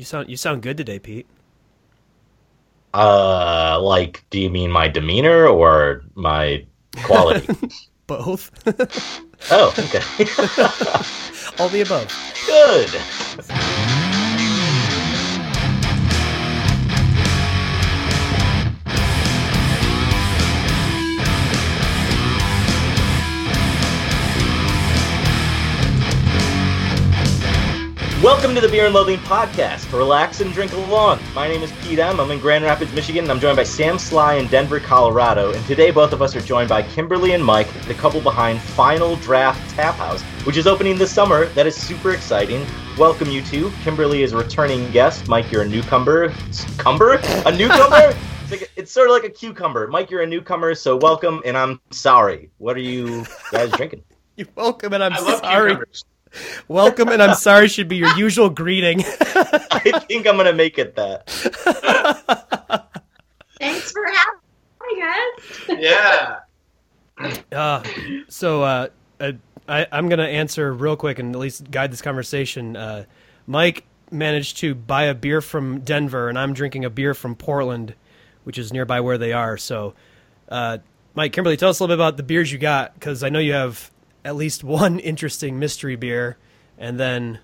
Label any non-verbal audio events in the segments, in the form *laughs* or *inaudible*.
You sound you sound good today, Pete. Uh, like, do you mean my demeanor or my quality? *laughs* Both. *laughs* oh, okay. *laughs* All the above. Good. Welcome to the Beer and Loathing Podcast. Relax and drink along. My name is Pete M. I'm in Grand Rapids, Michigan, and I'm joined by Sam Sly in Denver, Colorado. And today, both of us are joined by Kimberly and Mike, the couple behind Final Draft Tap House, which is opening this summer. That is super exciting. Welcome, you two. Kimberly is a returning guest. Mike, you're a newcomer. Cumber? A newcomer? *laughs* it's, like it's sort of like a cucumber. Mike, you're a newcomer, so welcome. And I'm sorry. What are you guys *laughs* drinking? You're welcome, and I'm I love sorry. cucumbers. Welcome, and I'm sorry should be your usual greeting. *laughs* I think I'm gonna make it that. Thanks for having us. Yeah. Uh, so uh, uh, I, I'm going to answer real quick and at least guide this conversation. Uh, Mike managed to buy a beer from Denver, and I'm drinking a beer from Portland, which is nearby where they are. So, uh, Mike, Kimberly, tell us a little bit about the beers you got, because I know you have at least one interesting mystery beer, and then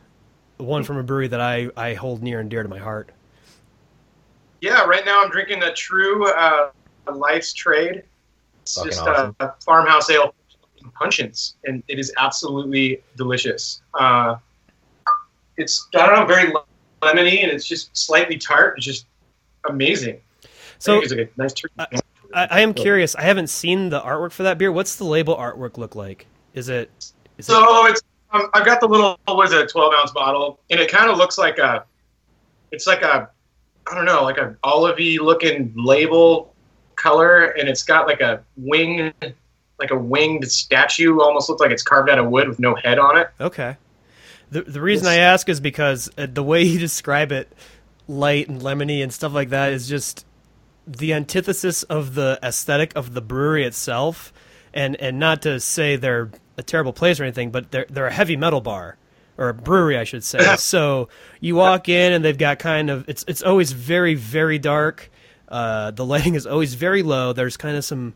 one from a brewery that I, I hold near and dear to my heart. Yeah, right now I'm drinking a TRVE uh, Life's Trade. It's Fucking just awesome. a, a farmhouse ale from puncheons, and it is absolutely delicious. Uh, it's, I don't know, very lemony, and it's just slightly tart. It's just amazing. So, it's like a nice turkey. I- I, I am curious. I haven't seen the artwork for that beer. What's the label artwork look like? Is it? Is it So it's um, I've got the little what is it, a twelve ounce bottle, and it kind of looks like a, it's like a, I don't know, like a olivey looking label color, and it's got like a wing, like a winged statue, almost looks like it's carved out of wood with no head on it. Okay. The the reason Yes. I ask is because uh, the way you *laughs* describe it, light and lemony and stuff like that, is just the antithesis of the aesthetic of the brewery itself. And and not to say they're a terrible place or anything, but they're they're a heavy metal bar or a brewery, I should say. so you walk in and they've got kind of it's it's always very very dark. Uh, the lighting is always very low. There's kind of some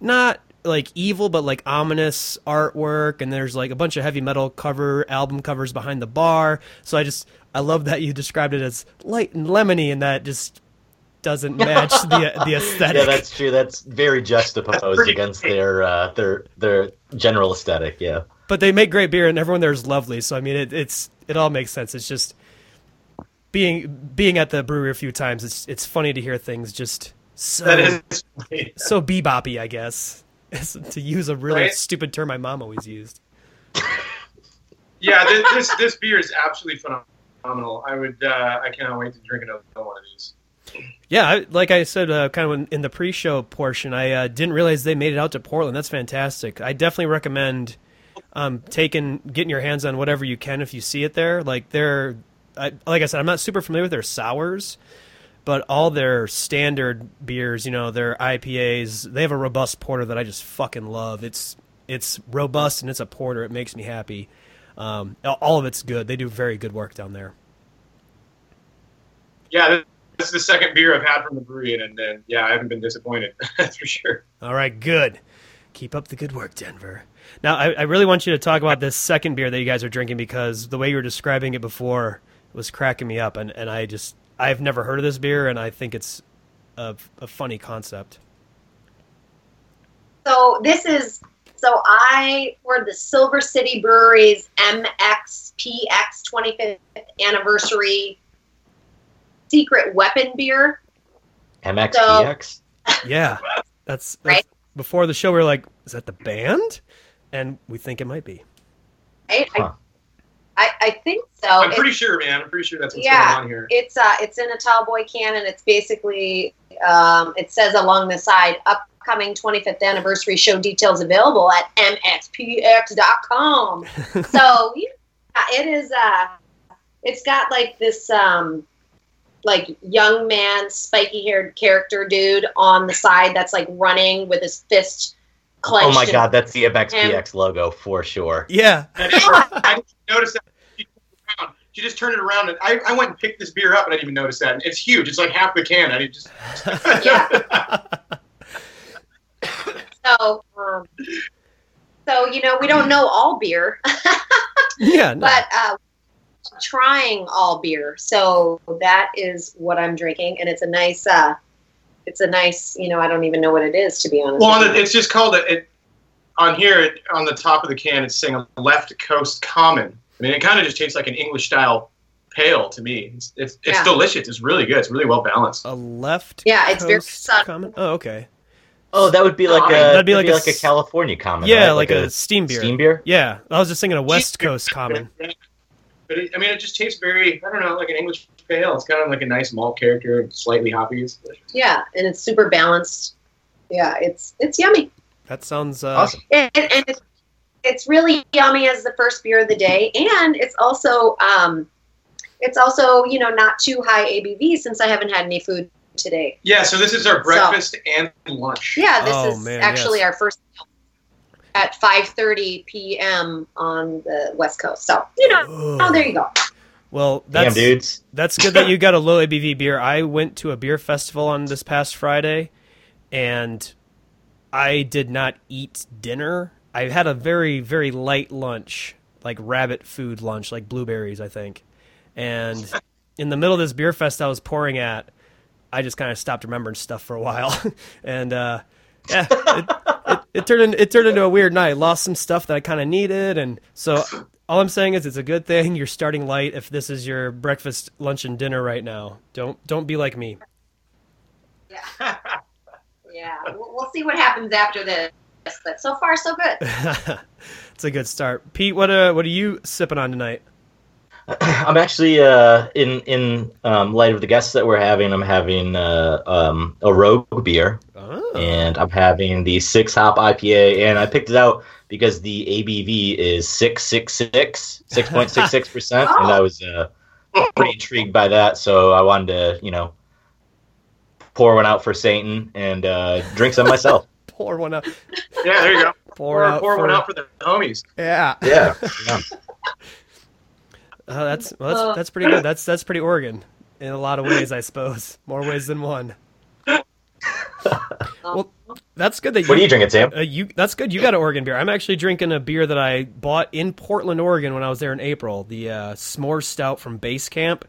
not like evil but like ominous artwork and there's like a bunch of heavy metal cover album covers behind the bar so i just i love that you described it as light and lemony and that just doesn't match the the *laughs* aesthetic Yeah, that's true. That's very juxtaposed pretty against great. their uh, their their general aesthetic. Yeah. but they make great beer and everyone there is lovely so i mean it, it's it all makes sense it's just being being at the brewery a few times it's it's funny to hear things just so That is, so beboppy i guess *laughs* to use a really Right. stupid term my mom always used *laughs* yeah. This, this this beer is absolutely phenomenal. I would, uh, I cannot wait to drink another one of these. Yeah, I, like I said, uh, kind of in, the pre-show portion, I uh, didn't realize they made it out to Portland. That's fantastic. I definitely recommend um, taking getting your hands on whatever you can if you see it there. Like they're, I, like I said, I'm not super familiar with their sours, but all their standard beers, you know, their IPAs, they have a robust porter that I just fucking love. It's it's robust and it's a porter. It makes me happy. Um, all of it's good. They do very good work down there. Yeah, this, this is the second beer I've had from the brewery, and, and, and yeah, I haven't been disappointed. *laughs* That's for sure. All right, good. Keep up the good work, Denver. Now, I, I really want you to talk about this second beer that you guys are drinking because the way you were describing it before was cracking me up, and, and I just I've never heard of this beer, and I think it's a, a funny concept. So this is so I for the Silver City Brewery's MXPX 25th anniversary secret weapon beer. MXPX. Yeah, *laughs* that's, that's Right. before the show. We were like, is that the band? And we think it might be. Right? Huh. I, I I think so. I'm It's- pretty sure, man. I'm pretty sure that's what's Yeah. going on here. It's uh, it's in a tall boy can, and it's basically um, it says along the side, upcoming 25th anniversary show details available at mxpx.com. *laughs* so yeah, it is. Uh, it's got like this um, like young man, spiky haired character dude on the side that's like running with his fist clenched. Oh my god, that's the MXPX logo for sure. Yeah, That is right. I didn't *laughs* notice that. she just turned it around, and I, I went and picked this beer up, and I didn't even notice that. And it's huge. It's like half the can. I just *laughs* Yeah. *laughs* So, um, so you know, we don't know all beer, yeah, no. but uh, trying all beer. So that is what I'm drinking, and it's a nice. Uh, it's a nice. You know, I don't even know what it is to be honest. well, the, it's just called it, it on here it, on the top of the can. It's saying a left coast common. I mean, it kind of just tastes like an English style pale to me. It's it's, it's Yeah. delicious. It's really good. It's really well balanced. a left. Yeah, it's very coast subtle. comment? Oh, okay. Oh, that would be like a That'd be like a like a s- California common. Yeah, right? like, a, steam beer. steam beer. Yeah, I was just thinking a West Coast common. But it, I mean, it just tastes very, I don't know, like an English pale. It's kind of like a nice malt character, slightly hoppy. It's yeah, and it's super balanced. Yeah, it's it's yummy. That sounds uh, Awesome. and, and it's, it's really yummy as the first beer of the day and it's also um, it's also you know not too high abv since i haven't had any food today Yeah, so this is our breakfast and lunch. yeah this Oh, is man, actually yes. our first meal at 5.30 p.m on the west coast so you know Ugh. oh there you go Well, Damn, that's dudes. that's good that you got a low ABV beer. I went to a beer festival on this past Friday, and I did not eat dinner. I had a very very light lunch, like rabbit food lunch, like blueberries, I think. And in the middle of this beer fest I was pouring at, I just kind of stopped remembering stuff for a while, *laughs* and uh, yeah, it, it, turned in, it turned into a weird night. Lost some stuff that I kind of needed, and so all I'm saying is it's a good thing you're starting light. If this is your breakfast, lunch, and dinner right now, don't don't be like me. yeah *laughs* yeah we'll, we'll see what happens after this but so far so good *laughs* it's a good start. Pete, what uh, what are you sipping on tonight? *clears throat* I'm actually uh, in in um, light of the guests that we're having. I'm having uh, um, a rogue beer, Oh. and I'm having the six hop IPA, and I picked it out because the ABV is six six six six point six six percent, *laughs* and I was uh, pretty intrigued by that. So I wanted to, you know, pour one out for Satan and uh, drink some myself. *laughs* Pour one out. Yeah, there you go. Pour, Pour, out pour for, one out for the homies. Yeah, Yeah, *laughs* yeah. Uh, that's well, that's that's pretty good. *laughs* That's that's pretty Oregon in a lot of ways, I suppose. More ways than one. *laughs* Well, that's good that you. What are you drinking, Sam? Uh, you that's good. You got an Oregon beer. I'm actually drinking a beer that I bought in Portland, Oregon, when I was there in April. The uh, S'more Stout from Base Camp.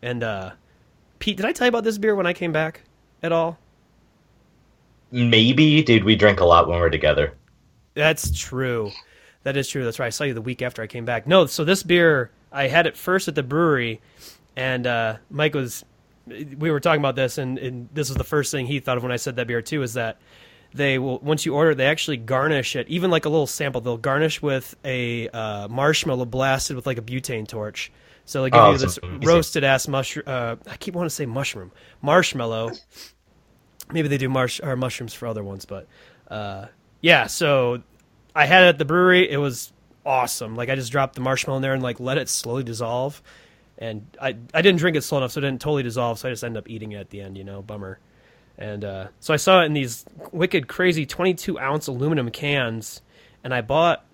And uh, Pete, did I tell you about this beer when I came back at all? Maybe, dude. We drink a lot when we're together. That's true. That is true. That's right. I saw you the week after I came back. No, so this beer I had it first at the brewery, and uh, Mike was. We were talking about this, and, and this was the first thing he thought of when I said that beer too. Is that they will once you order, it, they actually garnish it, even like a little sample. They'll garnish with a uh, marshmallow blasted with like a butane torch. So they give Oh, you this amazing. roasted ass mushroom. Uh, I keep wanting to say mushroom, marshmallow. Maybe they do marsh or mushrooms for other ones, but uh, yeah. So I had it at the brewery. It was awesome. Like I just dropped the marshmallow in there and like let it slowly dissolve. And I I didn't drink it slow enough, so it didn't totally dissolve. So I just ended up eating it at the end. You know, bummer. And uh, so I saw it in these wicked, crazy 22 ounce aluminum cans, and I bought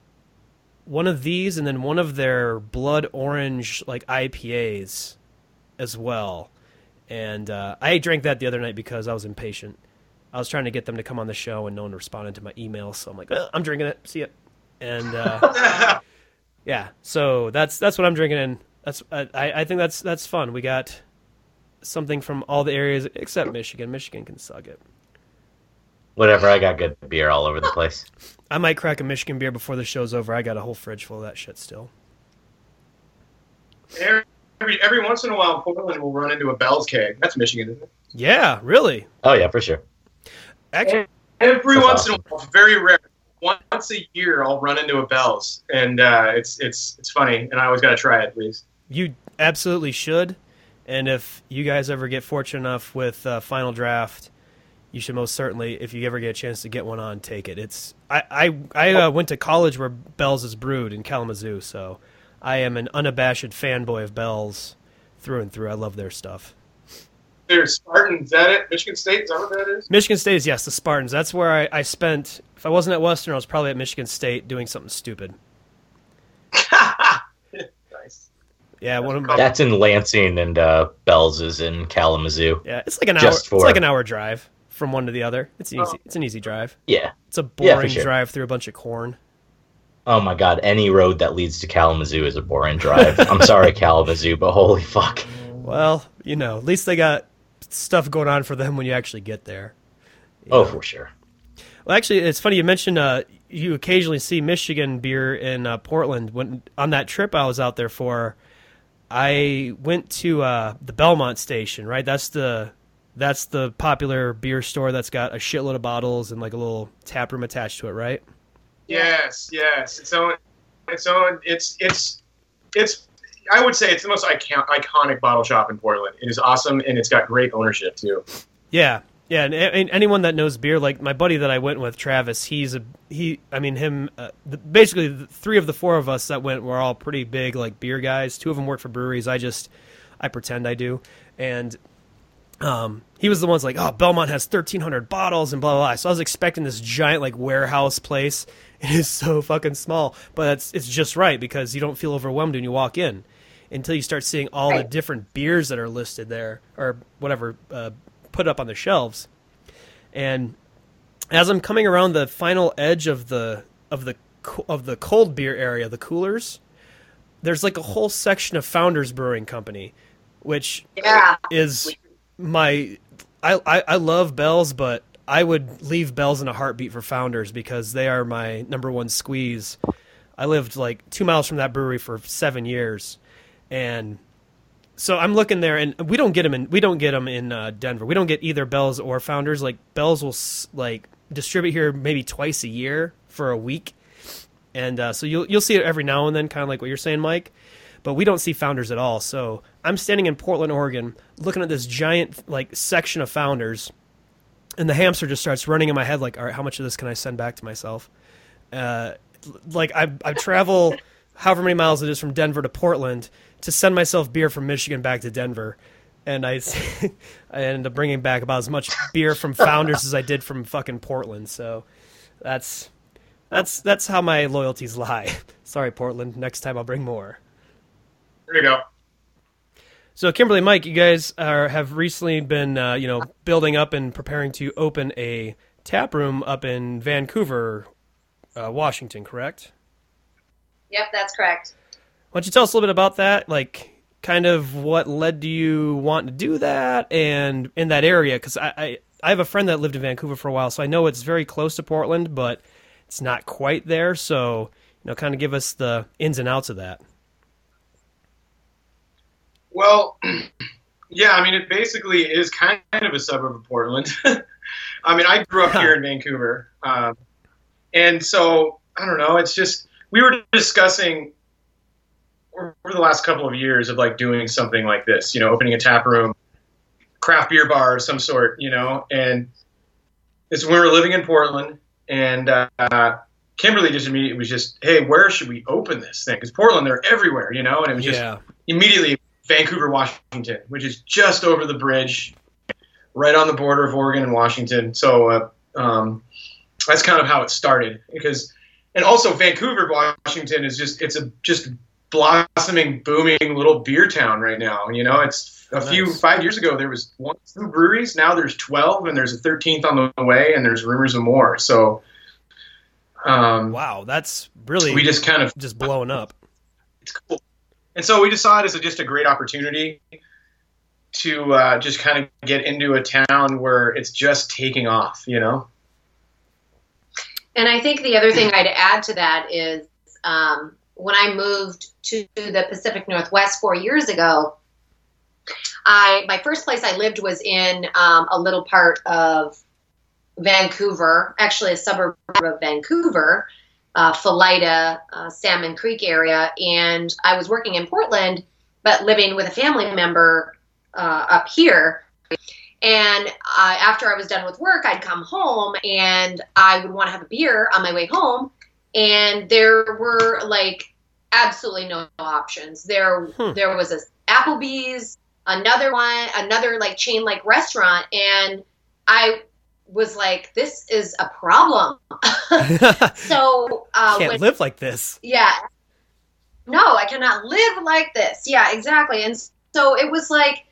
one of these and then one of their blood orange like IPAs as well. And uh, I drank that the other night because I was impatient. I was trying to get them to come on the show, and no one responded to my email. So I'm like, "Uh, I'm drinking it. See it. And uh, *laughs* yeah, so that's that's what I'm drinking. And that's I, I think that's that's fun. We got something from all the areas except Michigan. Michigan can suck it. Whatever. I got good beer all over the place. *laughs* I might crack a Michigan beer before the show's over. I got a whole fridge full of that shit still. Every, every once in a while, Portland will run into a Bell's keg. That's Michigan, isn't it? Yeah, really. Oh yeah, for sure. Actually, Every That's once awesome. in a while, very rare. Once a year, I'll run into a Bell's, and uh, it's it's it's funny, and I always got to try it, please. you absolutely should. And if you guys ever get fortunate enough with uh, Final Draft, you should most certainly, if you ever get a chance to get one on, take it. It's I I, I uh, went to college where Bell's is brewed in Kalamazoo, so I am an unabashed fanboy of Bell's through and through. I love their stuff. There's Spartans. Is that it? Michigan State? Is that what that is? Michigan State is yes, the Spartans. That's where I, I spent. If I wasn't at Western, I was probably at Michigan State doing something stupid. *laughs* nice. Yeah, one of my. That's in Lansing, and uh, Bell's is in Kalamazoo. Yeah, it's like an hour. Just It's like an hour drive from one to the other. It's an Oh. easy. It's an easy drive. Yeah. It's a Yeah, boring sure. drive through a bunch of corn. Oh my God! Any road that leads to Kalamazoo is a boring drive. *laughs* I'm sorry, Kalamazoo, but holy fuck. Well, you know, at least they got stuff going on for them when you actually get there. You Oh, know. for sure. Well, actually, it's funny you mentioned uh, you occasionally see Michigan beer in uh, Portland. When on that trip I was out there for, I went to uh, the Belmont station. Right, that's the that's the popular beer store that's got a shitload of bottles and like a little tap room attached to it. Right. Yes, yes. Its own, its own. It's it's it's. I would say it's the most icon, iconic bottle shop in Portland. It is awesome, and it's got great ownership too. Yeah, yeah, and, and anyone that knows beer, like my buddy that I went with, Travis, he's a he. I mean, him. Uh, the, basically, the three of the four of us that went were all pretty big like beer guys. Two of them work for breweries. I just I pretend I do, and um, he was the ones like, oh, Belmont has thirteen hundred bottles and blah blah blah. So I was expecting this giant like warehouse place. *laughs* It is so fucking small, but it's it's just right because you don't feel overwhelmed when you walk in until you start seeing all the different beers that are listed there or whatever uh, put up on the shelves. And as I'm coming around the final edge of the of the of the cold beer area, the coolers, there's like a whole section of Founders Brewing Company, which Yeah. is my I, I I love Bells, but I would leave Bells in a heartbeat for Founders because they are my number one squeeze. I lived like two miles from that brewery for seven years, and so I'm looking there, and we don't get them in we don't get them in uh, Denver. We don't get either Bells or Founders. Like Bells will like distribute here maybe twice a year for a week, and uh, so you'll you'll see it every now and then, kind of like what you're saying, Mike. But we don't see Founders at all. So I'm standing in Portland, Oregon, looking at this giant like section of Founders, and the hamster just starts running in my head. Like, all right, how much of this can I send back to myself? Uh, like I I travel *laughs* however many miles it is from Denver to Portland to send myself beer from Michigan back to Denver. And I, *laughs* I ended up bringing back about as much beer from Founders as I did from fucking Portland. So that's that's that's how my loyalties lie. *laughs* Sorry, Portland. Next time I'll bring more. There you go. So Kimberly, Mike, you guys are, have recently been, uh, you know, building up and preparing to open a tap room up in Vancouver, uh, Washington, correct? Yep, that's correct. Why don't you tell us a little bit about that? Like, kind of what led to you want to do that and in that area? Because I, I, I have a friend that lived in Vancouver for a while, so I know it's very close to Portland, but it's not quite there. So, you know, kind of give us the ins and outs of that. Well, *clears throat* yeah, I mean, it basically is kind of a suburb of Portland. *laughs* I mean, I grew up here in Vancouver. Um, and so, I don't know, it's just, we were discussing over the last couple of years of like doing something like this, you know, opening a tap room, craft beer bar of some sort, you know, and it's when we were living in Portland and, uh, Kimberly just immediately was just, hey, where should we open this thing? Because Portland, they're everywhere, you know, and it was just Yeah. immediately Vancouver, Washington, which is just over the bridge, right on the border of Oregon and Washington. So uh, um, that's kind of how it started. Because, and also Vancouver, Washington is just it's a just blossoming, booming little beer town right now. You know, it's a few Nice. five years ago there was one two breweries. Now there's twelve, and there's a thirteenth on the way, and there's rumors of more. So. Um, Wow, that's really we just kind of just blowing up. it's cool. And so we saw decided it's just a great opportunity to uh, just kind of get into a town where it's just taking off, you know? And I think the other thing I'd add to that is um, when I moved to the Pacific Northwest four years ago, I my first place I lived was in um, a little part of Vancouver, actually a suburb of Vancouver, uh, Felida, uh, Salmon Creek area, and I was working in Portland, but living with a family member uh, up here. And uh, after I was done with work, I'd come home and I would want to have a beer on my way home. And there were like absolutely no options. There, Hmm. there was a Applebee's, another one, another like chain like restaurant, and I was like, this is a problem. *laughs* *laughs* So Can't uh, when live like this. yeah. no, I cannot live like this. Yeah, exactly. And so it was like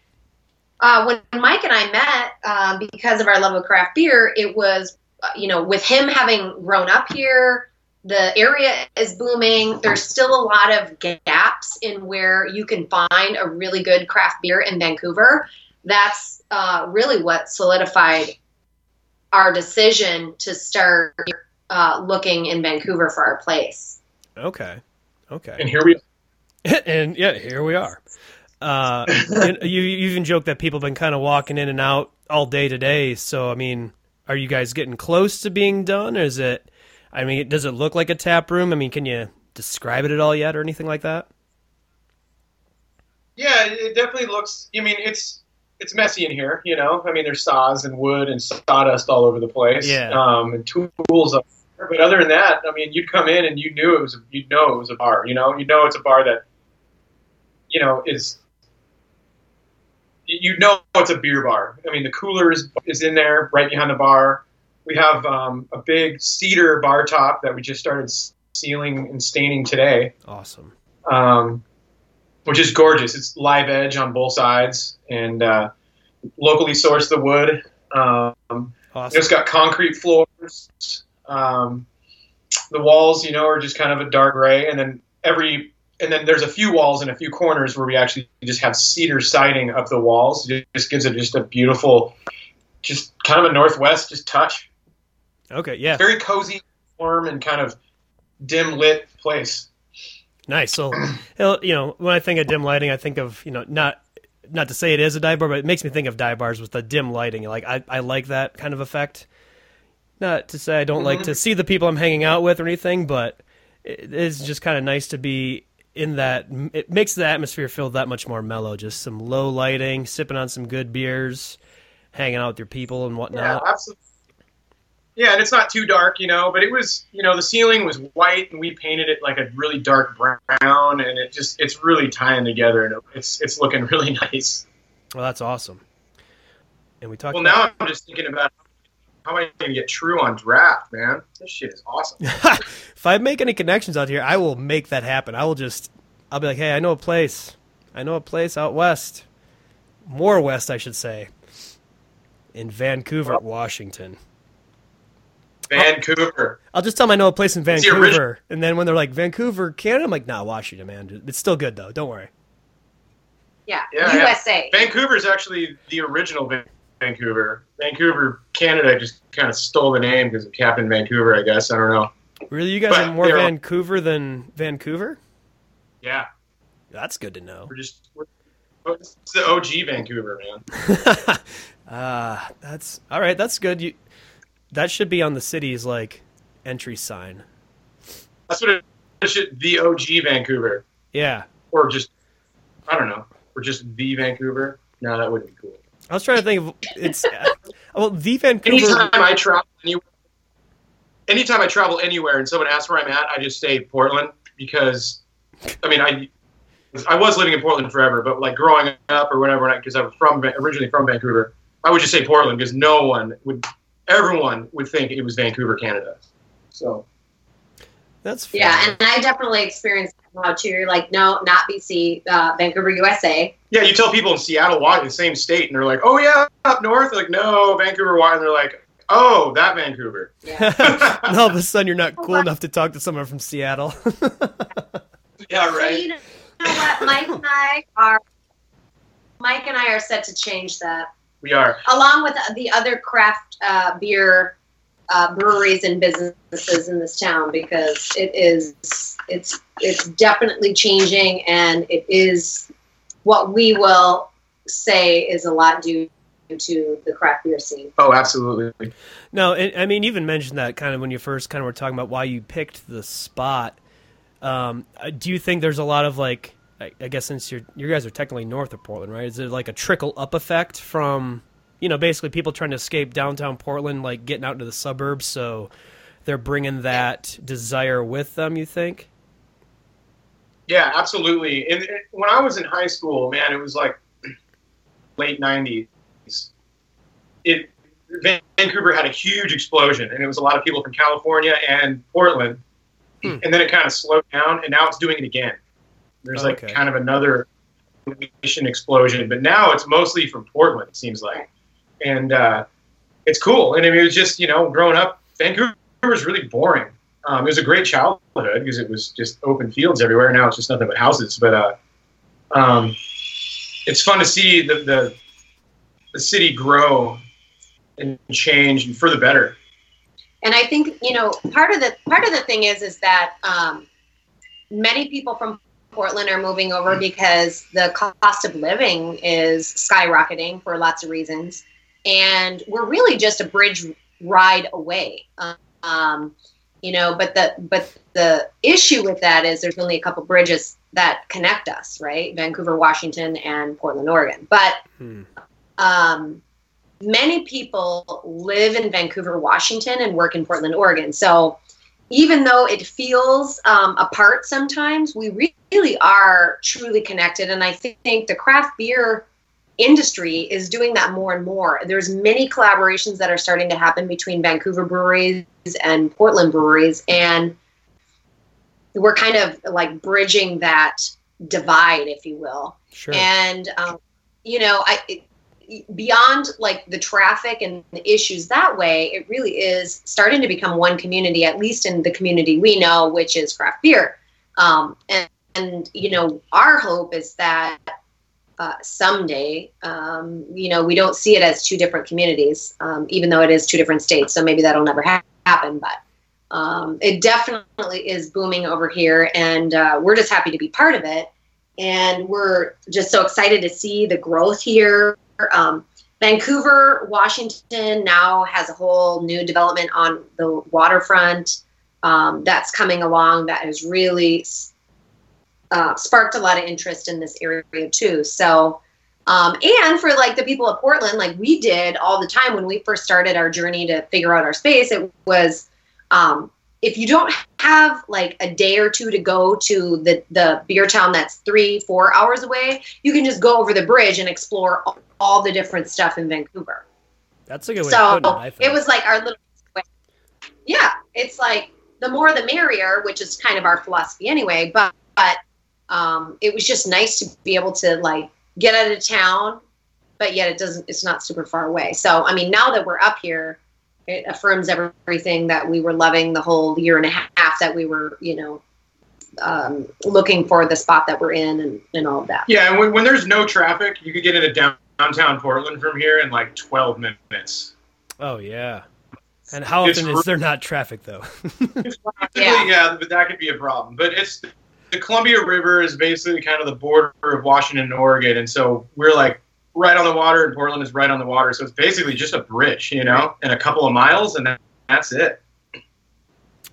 uh, when Mike and I met um, because of our love of craft beer, it was, uh, you know, with him having grown up here, the area is booming. There's still a lot of gaps in where you can find a really good craft beer in Vancouver. That's uh, really what solidified our decision to start uh, looking in Vancouver for our place. Okay. Okay. And here we are. *laughs* and yeah, here we are. Uh, you, you even joked that people have been kind of walking in and out all day today. So, I mean, are you guys getting close to being done? Or is it, I mean, does it look like a tap room? I mean, can you describe it at all yet or anything like that? Yeah, it definitely looks. I mean, it's it's messy in here. You know, I mean, there's saws and wood and sawdust all over the place. Yeah. Um, and tools up there. But other than that, I mean, you'd come in and you knew it was. You'd know it was a bar. You know, you know it's a bar that, you know, is. You know it's a beer bar. I mean, the cooler is, is in there right behind the bar. We have um, a big cedar bar top that we just started sealing and staining today Awesome. um, which is gorgeous. It's live edge on both sides and uh, locally sourced the wood. Um, Awesome. it's got concrete floors. Um, the walls, you know, are just kind of a dark gray, and then every and then there's a few walls and a few corners where we actually just have cedar siding up the walls. It just gives it just a beautiful, just kind of a northwest just touch. Okay. Yeah. Very cozy, warm, and kind of dim lit place. Nice. So, *clears throat* you know, when I think of dim lighting, I think of you know not not to say it is a dive bar, but it makes me think of dive bars with the dim lighting. Like I I like that kind of effect. Not to say I don't like to mm-hmm. see the people I'm hanging out with or anything, but it is just kind of nice to be in that. It makes the atmosphere feel that much more mellow. Just some low lighting, sipping on some good beers, hanging out with your people and whatnot. Yeah, absolutely. Yeah, and it's not too dark, you know, but it was, you know, the ceiling was white and we painted it like a really dark brown and it just it's really tying together and it's it's looking *laughs* really nice. Well, that's awesome. And we talked. Well, about- now I'm just thinking about how am I going to get TRVE on draft, man? This shit is awesome. *laughs* if I make any connections out here, I will make that happen. I will just, I'll be like, hey, I know a place. I know a place out west. More west, I should say. In Vancouver, Washington. Vancouver. I'll just tell them I know a place in Vancouver. And then when they're like, Vancouver, Canada, I'm like, nah, Washington, man. It's still good, though. Don't worry. Yeah, Yeah, yeah. USA. Vancouver is actually the original Vancouver. Vancouver, Canada just kind of stole the name because of Captain Vancouver, I guess. I don't know. Really? You guys But are more they're- Vancouver than Vancouver? Yeah, That's good to know. we're just we're, it's the OG Vancouver, man. *laughs* Ah, that's all right. That's good. You, that should be on the city's like entry sign. That's what it, should. The OG Vancouver, Yeah, or just I don't know, or just the Vancouver. No, that wouldn't be cool. I was trying to think of it's uh, well the Vancouver. Anytime I travel anywhere, anytime I travel anywhere, and someone asks where I'm at, I just say Portland because, I mean, I I was living in Portland forever, but like growing up or whatever, because I was from originally from Vancouver, I would just say Portland because no one would, everyone would think it was Vancouver, Canada. So That's fair. Yeah, and I definitely experienced that now too. You're like, no, not BC, uh, Vancouver, USA. yeah, you tell people in Seattle, Washington, the same state, and they're like, oh yeah, up north, They're like no, Vancouver, Washington. They're like, oh, that Vancouver. Yeah. and *laughs* all of a sudden, you're not cool enough to talk to someone from Seattle. *laughs* Yeah, So right. you know what? Mike and I are Mike and I are set to change that, We are. along with the other craft uh, beer uh, breweries and businesses in this town, because it is it's it's definitely changing, and it is what we will say is a lot due to the craft beer scene. Oh, absolutely. no, and, I mean, you even mentioned that kind of when you first kind of were talking about why you picked the spot. Um, uh, do you think there's a lot of like, I, I guess since you're you guys are technically north of Portland, right? Is it like a trickle up effect from you know basically people trying to escape downtown Portland, like getting out into the suburbs, so they're bringing that desire with them? You think? Yeah, absolutely. And and when I was in high school, man, it was like *clears throat* late '90s. It Vancouver had a huge explosion, and it was a lot of people from California and Portland. Hmm. And then it kind of slowed down, and now it's doing it again. There's Oh, like okay. kind of another nation explosion, but now it's mostly from Portland. It seems like, and uh, it's cool. And I mean, it was just you know, growing up, Vancouver was really boring. Um, it was a great childhood because it was just open fields everywhere. Now it's just nothing but houses. But uh, um, it's fun to see the, the the city grow and change and for the better. and I think you know part of the part of the thing is is that um, many people from Portland are moving over because the cost of living is skyrocketing for lots of reasons, and we're really just a bridge ride away. Um, you know, but the but the issue with that is there's only a couple bridges that connect us, right? Vancouver, Washington, and Portland, Oregon. But Hmm. um, many people live in Vancouver, Washington, and work in Portland, Oregon. So even though it feels um, apart sometimes, we really are truly connected. And I think the craft beer industry is doing that more and more. There's many collaborations that are starting to happen between Vancouver breweries and Portland breweries, and we're kind of like bridging that divide, if you will Sure. and um, you know i beyond like the traffic and the issues that way it really is starting to become one community at least in the community we know which is craft beer um, and, and you know our hope is that uh, someday um, you know we don't see it as two different communities um, even though it is two different states so maybe that'll never ha- happen but um, it definitely is booming over here and uh, we're just happy to be part of it and we're just so excited to see the growth here. Um, Vancouver, Washington now has a whole new development on the waterfront um, that's coming along that has really uh, sparked a lot of interest in this area too. So, um, and for like the people of Portland, like we did all the time when we first started our journey to figure out our space, it was um, if you don't have like a day or two to go to the the beer town that's three four hours away you can just go over the bridge and explore all, all the different stuff in vancouver. That's a good way so it. It was like our little yeah it's like the more the merrier which is kind of our philosophy anyway but but um, it was just nice to be able to like get out of town but yet it doesn't it's not super far away. So i mean now that we're up here it affirms everything that we were loving the whole year and a half that we were you know um, looking for the spot that we're in and, and all of that Yeah, and when, when there's no traffic, you could get into down, downtown Portland from here in like 12 minutes. oh yeah. And how It's often re- is there not traffic though? *laughs* yeah. yeah, but that could be a problem. But it's the Columbia River is basically kind of the border of Washington and Oregon, and so we're like right on the water, and Portland is right on the water. So it's basically just a bridge, you know, and a couple of miles, and that, that's it.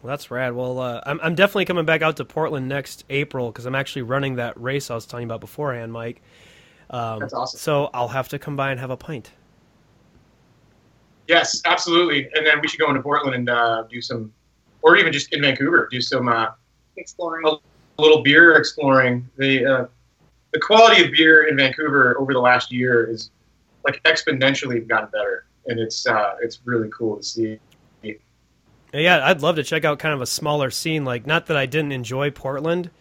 Well, that's rad. Well, uh, I'm I'm definitely coming back out to Portland next April because I'm actually running that race I was telling you about beforehand, Mike. Um, That's awesome. So I'll have to come by and have a pint. Yes, absolutely. And then we should go into Portland and uh, do some, or even just in Vancouver, do some uh, exploring a, little beer exploring. The uh, the quality of beer in Vancouver over the last year is like exponentially gotten better, and it's uh, it's really cool to see. Yeah, I'd love to check out kind of a smaller scene. Like, not that I didn't enjoy Portland.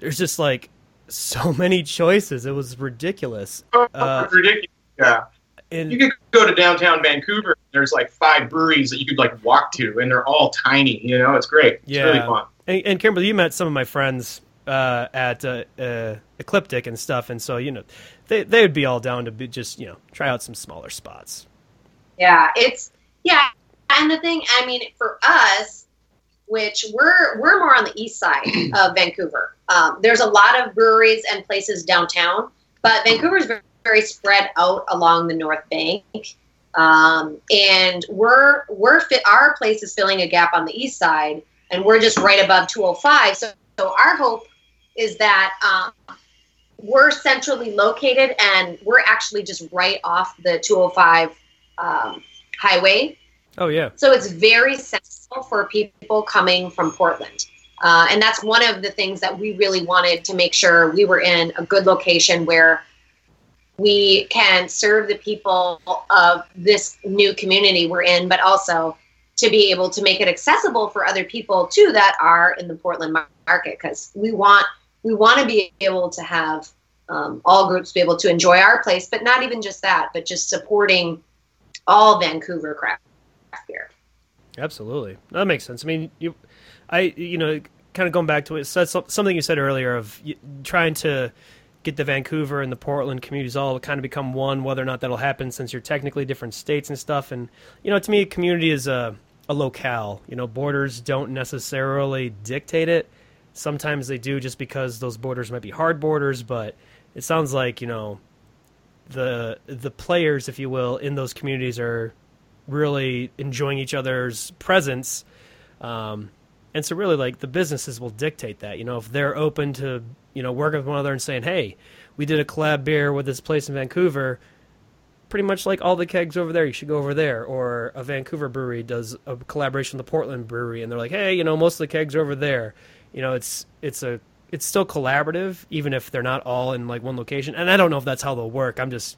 There's just like so *laughs* many choices. It was ridiculous. Uh, ridiculous. Yeah, And you could go to downtown Vancouver. There's like five breweries that you could like walk to, and they're all tiny. You know, it's great. It's Yeah. really fun. And, and Kimberly, you met some of my friends uh, at uh, uh, Ecliptic and stuff, and so you know, they they would be all down to be just you know try out some smaller spots. Yeah, it's yeah, and the thing, I mean, for us, which we're we're more on the east side *clears throat* of Vancouver. Um, there's a lot of breweries and places downtown, but Vancouver's very, very spread out along the North Bank, um, and we're we're fit. Our place is filling a gap on the east side, and we're just right above 205. So, so our hope is that. Um, we're centrally located and we're actually just right off the 205 um, highway. Oh yeah, So it's very sensible for people coming from Portland. Uh, and that's one of the things that we really wanted to make sure we were in a good location where we can serve the people of this new community we're in, but also to be able to make it accessible for other people too that are in the Portland market because we want we want to be able to have um, all groups be able to enjoy our place, but not even just that, but just supporting all Vancouver craft beer. Absolutely, that makes sense. I mean, you, I, you know, kind of going back to it, so something you said earlier of trying to get the Vancouver and the Portland communities all to kind of become one, whether or not that'll happen since you're technically different states and stuff. And, you know, to me, community is a, a locale. You know, borders don't necessarily dictate it. Sometimes they do just because those borders might be hard borders, but it sounds like, you know, the the players, if you will, in those communities are really enjoying each other's presence. Um, and so really like the businesses will dictate that. You know, if they're open to you know, working with one another and saying, "Hey, we did a collab beer with this place in Vancouver." Pretty much like all the kegs over there, you should go over there. Or a Vancouver brewery does a collaboration with the Portland brewery, and they're like, "Hey, you know, most of the kegs are over there." You know, it's it's a it's still collaborative, even if they're not all in like one location. And I don't know if that's how they'll work. I'm just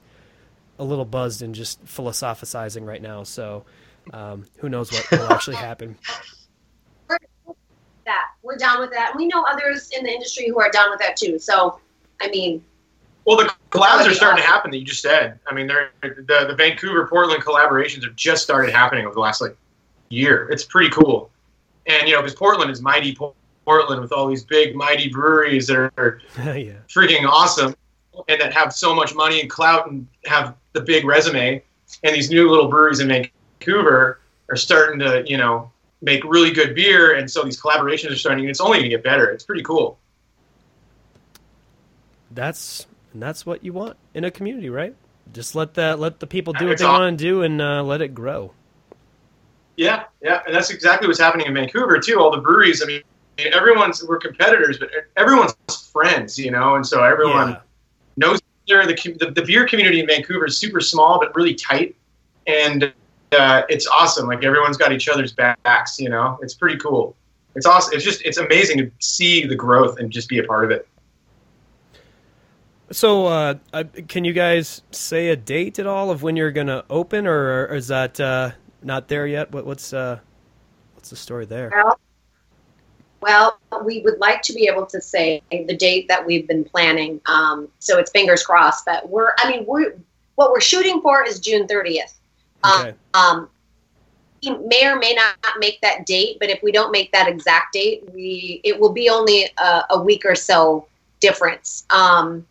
a little buzzed and just philosophizing right now. So um, who knows what will actually happen *laughs* that. We're down with that. We know others in the industry who are down with that too. So, I mean, well, the collabs are starting awesome. to happen that you just said. I mean, they're, the the Vancouver Portland collaborations have just started happening over the last like year. It's pretty cool, and you know, because Portland is mighty Portland with all these big mighty breweries that are *laughs* yeah. freaking awesome, and that have so much money and clout and have the big resume. And these new little breweries in Vancouver are starting to, you know, make really good beer, and so these collaborations are starting. And it's only going to get better. It's pretty cool. That's and that's what you want in a community, right? Just let that let the people do what they want to do and uh, let it grow. Yeah, yeah, and that's exactly what's happening in Vancouver too. All the breweries. I mean, everyone's we're competitors, but everyone's friends, you know, and so everyone yeah. knows. The, the the beer community in Vancouver is super small but really tight, and uh, it's awesome. Like everyone's got each other's backs. You know, it's pretty cool. It's awesome. It's just it's amazing to see the growth and just be a part of it. So, uh, uh, can you guys say a date at all of when you're going to open, or, or, is that uh, not there yet? What, what's uh, what's the story there? Well, well, we would like to be able to say the date that we've been planning. Um, so it's fingers crossed. But we're, I mean, we're what we're shooting for is June 30th. Okay. Um, we may or may not make that date, but if we don't make that exact date, we it will be only a, a week or so difference. Um,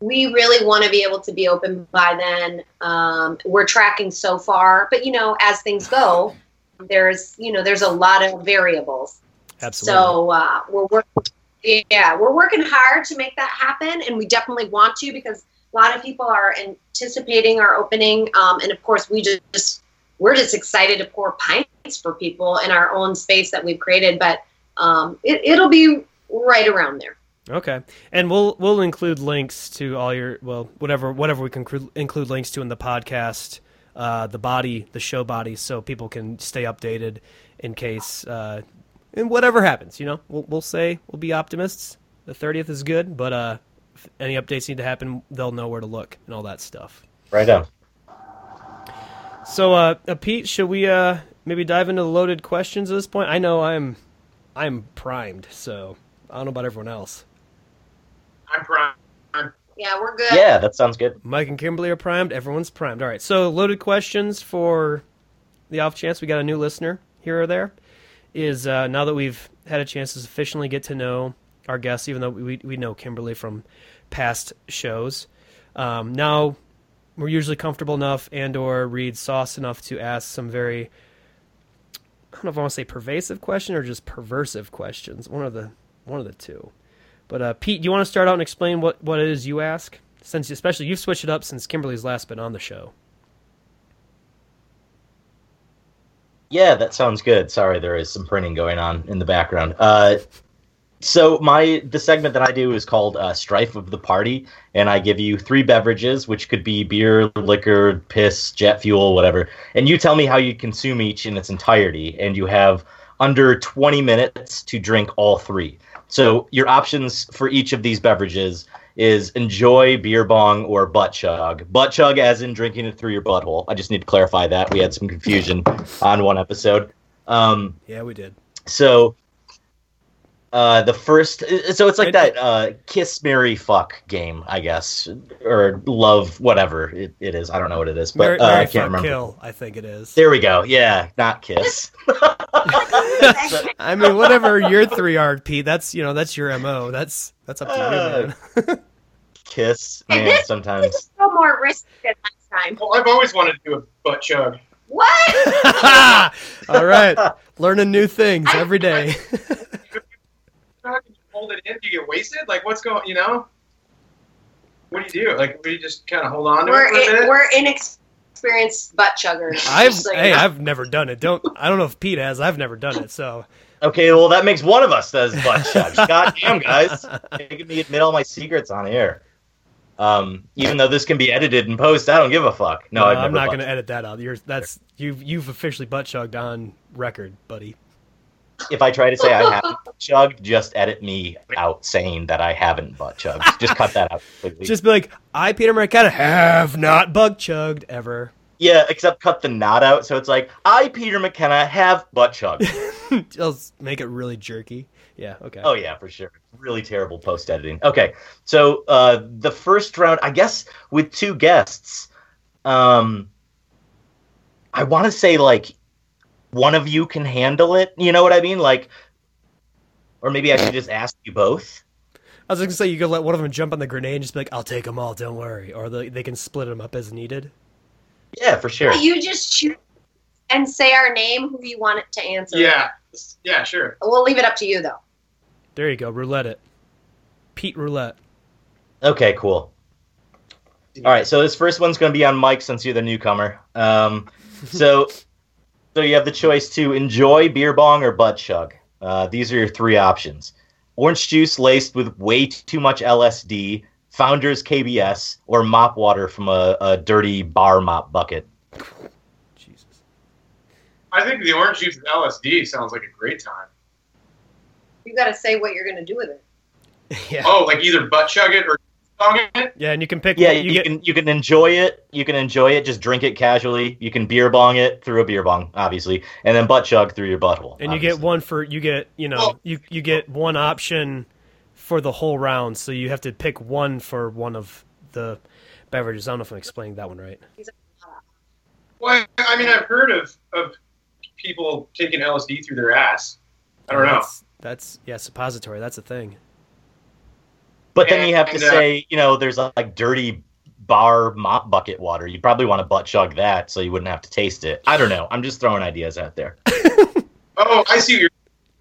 we really want to be able to be open by then. Um, we're tracking so far, but you know, as things go, there's you know there's a lot of variables. Absolutely. So uh, we're working. Yeah, we're working hard to make that happen, and we definitely want to because a lot of people are anticipating our opening, um, and of course, we just we're just excited to pour pints for people in our own space that we've created. But um, it, it'll be right around there. Okay, and we'll we'll include links to all your well whatever whatever we can cr- include links to in the podcast, uh, the body, the show body, so people can stay updated in case uh, and whatever happens. You know, we'll we'll say we'll be optimists. The thirtieth is good, but uh, if any updates need to happen, they'll know where to look and all that stuff. Right on. So, uh, uh, Pete, should we uh, maybe dive into the loaded questions at this point? I know I'm, I'm primed, so I don't know about everyone else. I'm primed. Yeah, we're good. Yeah, that sounds good. Mike and Kimberly are primed. Everyone's primed. All right. So, loaded questions for the off chance we got a new listener here or there is uh, now that we've had a chance to sufficiently get to know our guests, even though we we know Kimberly from past shows. Um, now we're usually comfortable enough and or read sauce enough to ask some very I don't know if I want to say pervasive question or just perversive questions. One of the one of the two. But uh, Pete, do you want to start out and explain what, what it is you ask? Since especially you've switched it up since Kimberly's last been on the show. Yeah, that sounds good. Sorry, there is some printing going on in the background. Uh, so my the segment that I do is called uh, Strife of the Party, and I give you three beverages, which could be beer, liquor, piss, jet fuel, whatever, and you tell me how you consume each in its entirety, and you have under 20 minutes to drink all three. So your options for each of these beverages is enjoy, beer bong, or butt chug. Butt chug, as in drinking it through your butthole. I just need to clarify that. We had some confusion on one episode. Um, yeah, we did. So Uh, the first, so it's like It- that uh, kiss, marry, fuck game, I guess, or love, whatever it, it is. I don't know what it is, but Mary, uh, Mary I can't Fuck remember. Kill, I think it is. There we go. Yeah, not kiss. *laughs* *laughs* I mean, whatever your three are, Pete. That's you know that's your mo. That's that's up to you, man. *laughs* kiss, And man. Sometimes This a little more risky than last time. Well, I've always wanted to do a butt chug. What? All right, learning new things every day. Chug and you hold it in. Do you get wasted? Like, what's going? You know? What do you do? Like, we just kind of hold on to we're it for a in, bit. we're inexperienced butt chuggers. I've just so you hey, know. I've never done it. Don't I don't know if Pete has. I've never done it. So Okay, well that makes one of us that is butt chugs. God damn, guys, making me admit all my secrets on air. Um, even though this can be edited and post, I don't give a fuck. No, I've I'm not going to edit that out. You're that's you've you've officially butt chugged on record, buddy. If I try to say I haven't *laughs* butt chugged, just edit me out saying that I haven't butt chugged. Just cut that out completely. Just be like, I Peter McKenna have not bug chugged ever. yeah, except cut the not out, so it's like I, Peter McKenna, have butt chugged. *laughs* Just make it really jerky. Yeah. Okay. Oh yeah, for sure. Really terrible post editing. Okay, so uh, the first round, I guess, with two guests, um, I want to say like one of you can handle it. You know what I mean? Like, or maybe I should just ask you both. I was going to say you could let one of them jump on the grenade and just be like, "I'll take them all, don't worry," or the, they can split them up as needed. Yeah, for sure. You just choose and say our name, who you want it to answer. yeah. Yeah, sure. We'll leave it up to you, though. There you go. Roulette it. Pete roulette. Okay, cool. All right, so this first one's going to be on Mike since you're the newcomer. Um, so, so you have the choice to enjoy beer bong or butt chug. Uh, these are your three options: orange juice laced with way too much LSD, Founders KBS, or mop water from a, a dirty bar mop bucket. Jesus. I think the orange juice with LSD sounds like a great time. You got to say what you're going to do with it. *laughs* Yeah. Oh, like either butt chug it or bong it? Yeah, and you can pick. Yeah, you you, get. can you can enjoy it. You can enjoy it. Just drink it casually. You can beer bong it through a beer bong, obviously, and then butt chug through your butthole. And you get one for you get you know Oh. you you get one option for the whole round, so you have to pick one for one of the beverages. I don't know if I'm explaining that one right. Well, I mean, I've heard of, of people taking LSD through their ass. I don't know. That's, that's yeah, suppository. That's a thing. But then you have to uh, say, you know, there's like dirty bar mop bucket water. You probably want to butt chug that so you wouldn't have to taste it. I don't know. I'm just throwing ideas out there. *laughs* Oh, I see. You're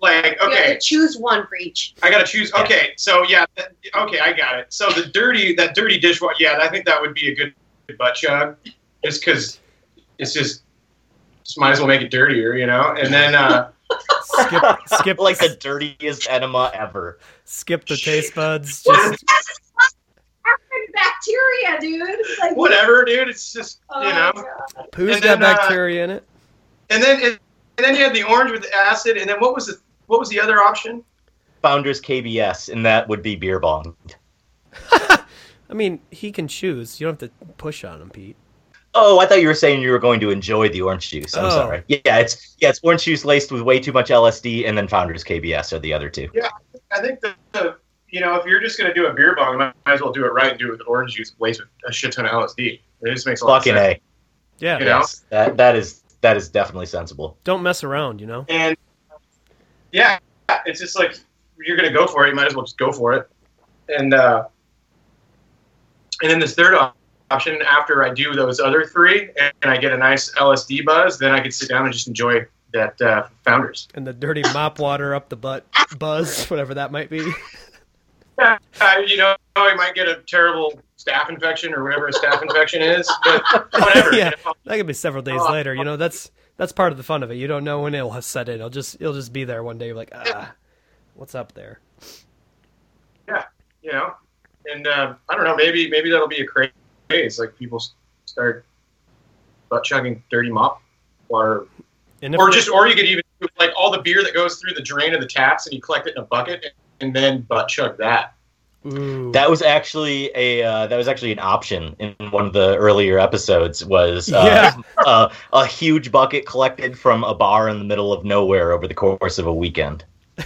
like. Okay, to choose one for each. I gotta choose. Okay, so yeah. that- Okay, I got it. So the dirty, that dirty dishwater. Yeah, I think that would be a good butt chug, just because it's just, just might as well make it dirtier, you know. And then, uh, Skip skip like the dirtiest enema ever. skip the taste buds. Just Bacteria, dude. Like, whatever, dude. It's just Oh, you know. God. poo's And got then, uh, bacteria in it. And then, and then you had the orange with the acid. And then what was the what was the other option? Founders KBS, and that would be beer bong. *laughs* I mean, he can choose. You don't have to push on him, Pete. Oh, I thought you were saying you were going to enjoy the orange juice. I'm Oh. sorry. Yeah, it's yeah, it's orange juice laced with way too much LSD, and then Founders KBS are the other two. Yeah, I think the, the you know if you're just gonna do a beer bong, might as well do it right and do it with orange juice laced with a shit ton of LSD. It just makes a lot of Fucking sense. a. Yeah, You know? Yes, that that is that is definitely sensible. don't mess around. You know. And yeah, it's just like you're gonna go for it. You might as well just go for it. And uh, and then this third op- option, after I do those other three, and I get a nice LSD buzz, then I can sit down and just enjoy that uh, Founders. And the dirty mop water up the butt buzz, *laughs* whatever that might be. Uh, you know, I might get a terrible staph infection or whatever a staph infection is, but *laughs* whatever. Yeah. you know? That could be several days Oh. later. You know, that's that's part of the fun of it. You don't know when it'll set in. It'll just it'll just be there one day. You're like, ah, what's up there? Yeah, you know, and uh, I don't know, maybe maybe that'll be a craze. Like people start butt chugging dirty mop water, And or just or you could even do like all the beer that goes through the drain of the taps, and you collect it in a bucket, and then butt chug that. ooh, That was actually a uh, that was actually an option in one of the earlier episodes. Was uh, Yeah. *laughs* uh, a huge bucket collected from a bar in the middle of nowhere over the course of a weekend. *laughs*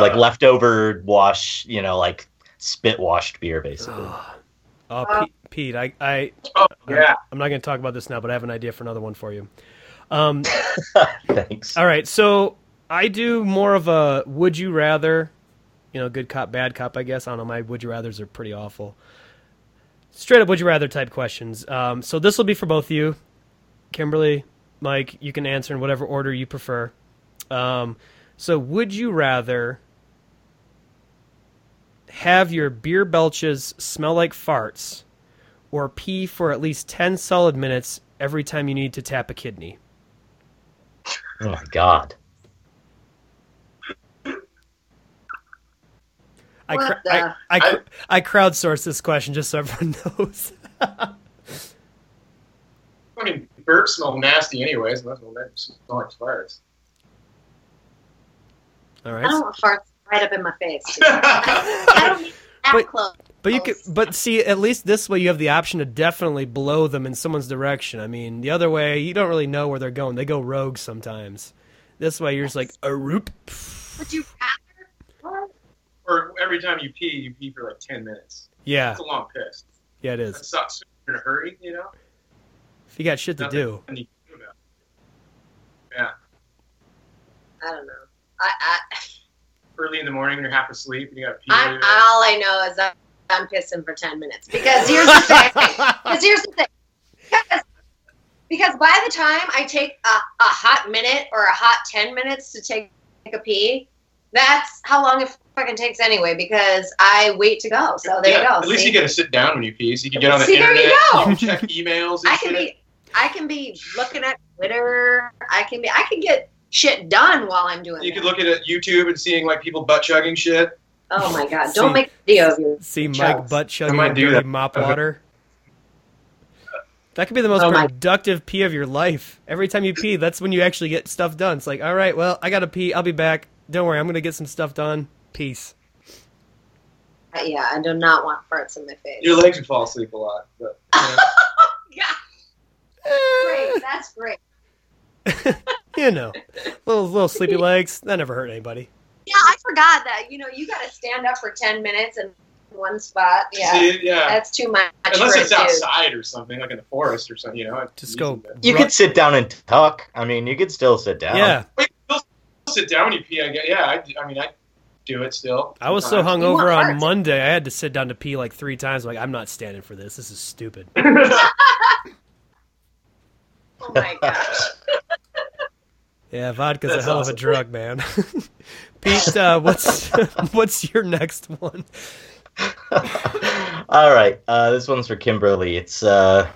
like leftover wash, you know, like spit washed beer, basically. Oh, Pete, Pete, I, I, Oh yeah. I'm not going to talk about this now, but I have an idea for another one for you. Um, *laughs* Thanks. all right, so I do more of a would you rather, you know, good cop, bad cop. I guess I don't know. My would you rather's are pretty awful. Straight up would you rather type questions. Um, so this will be for both of you, Kimberly, Mike. You can answer in whatever order you prefer. Um, so would you rather have your beer belches smell like farts, or pee for at least ten solid minutes every time you need to tap a kidney? Oh my god. I, What cr- the- I, I, cr- I crowdsourced this question just so everyone *laughs* knows. Fucking burps smell nasty anyways. Might as well make them smell like farts. All I don't want farts right up in my face. *laughs* I don't need that But- close. but you could, but see, at least this way you have the option to definitely blow them in someone's direction. I mean, the other way you don't really know where they're going. They go rogue sometimes. This way you're just like a roop. Would you rather? or every time you pee, you pee for like ten minutes. Yeah, it's a long piss. yeah, it is. That is. sucks. You're in a hurry, you know. If you got shit to Nothing do, you can do about. I don't know. I, I Early in the morning, you're half asleep, and you pee. I'm, all I know is that I'm pissing for 10 minutes. Because here's the thing. *laughs* Because here's the thing. Because, because by the time I take a, a hot minute or a hot 10 minutes to take a pee, that's how long it fucking takes anyway. Because I wait to go. So there yeah, you go. At least you get to sit down when you pee, so you can get on the See, there internet, you go. check emails. And I can shit. be, I can be looking at Twitter. I can be, I can get shit done while I'm doing. You that. could look at it, YouTube and seeing like people butt chugging shit. Oh my god! See- Don't make a video of you. see Mike Chugs. butt chugging might with do dirty that. mop water. That could be the most Oh productive pee of your life. Every time you pee, that's when you actually get stuff done. It's like, all right, well, I gotta pee. I'll be back. Don't worry, I'm gonna get some stuff done. Peace. Uh, Yeah, I do not want farts in my face. Your legs would fall asleep a lot, but you know. *laughs* Yeah, great. *laughs* That's great. *laughs* You know, little little sleepy *laughs* legs. That never hurt anybody. Yeah, I forgot that. You know, you got to stand up for ten minutes in one spot. Yeah, See, yeah. that's too much Unless for it's a dude. outside or something, like in the forest or something, you know. it's Just go. to- You Ru- could sit down and tuck. I mean, you could still sit down. Yeah, Wait, you'll sit down when you pee. I guess. Yeah, I, I mean, I do it still. I was uh, so sometimes. You hungover on farts. Monday, I had to sit down to pee like three times. Like, I'm not standing for this. This is stupid. *laughs* Oh my gosh. Yeah, vodka's a That's hell of a drug, man. *laughs* Pete, uh, what's *laughs* what's your next one? *laughs* All right, uh, this one's for Kimberly. It's uh,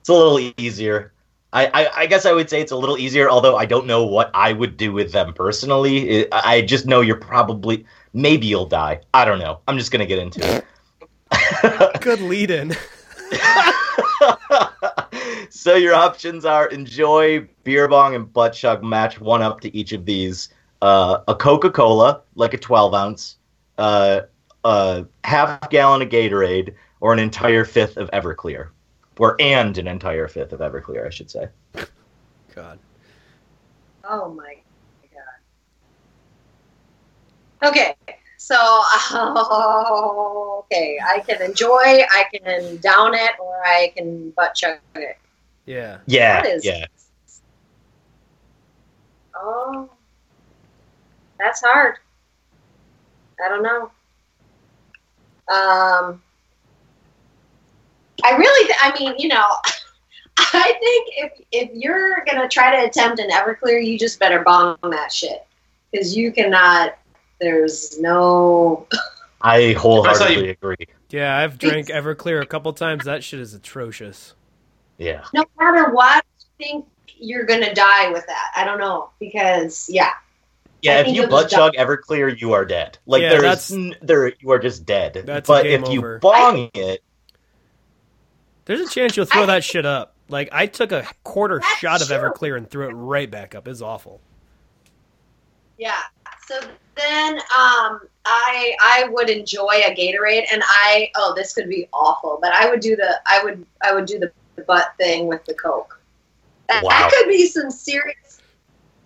it's a little easier. I, I, I guess I would say it's a little easier, although I don't know what I would do with them personally. It, I just know you're probably maybe you'll die. I don't know. I'm just gonna get into it. Good lead in. So your options are enjoy beer bong and butt chug match one up to each of these uh, a coca-cola like a 12 ounce uh, a half gallon of gatorade or an entire fifth of everclear or and an entire fifth of everclear i should say God. Oh my god. Okay, so *laughs* okay, I can enjoy, I can down it, or I can butt chug it. Yeah. yeah What is- yeah Oh, that's hard. I don't know. Um, I really, th- I mean, you know, *laughs* I think if if you're gonna try to attempt an Everclear, you just better bomb that shit because you cannot. There's no. i wholeheartedly agree Yeah, I've drank Everclear a couple times. That shit is atrocious. Yeah No matter what, I think you're gonna die with that. I don't know because yeah, yeah I if you it butt chug everclear you are dead like Yeah, there's that's- n- there you are just dead That's but game if you over. bong it There's a chance you'll throw I- that shit up. Like I took a quarter shot of true. Everclear and threw it right back up. It's awful. Yeah. So then um I I would enjoy a Gatorade and I oh this could be awful, but I would do the I would I would do the butt thing with the Coke. That, Wow. that could be some serious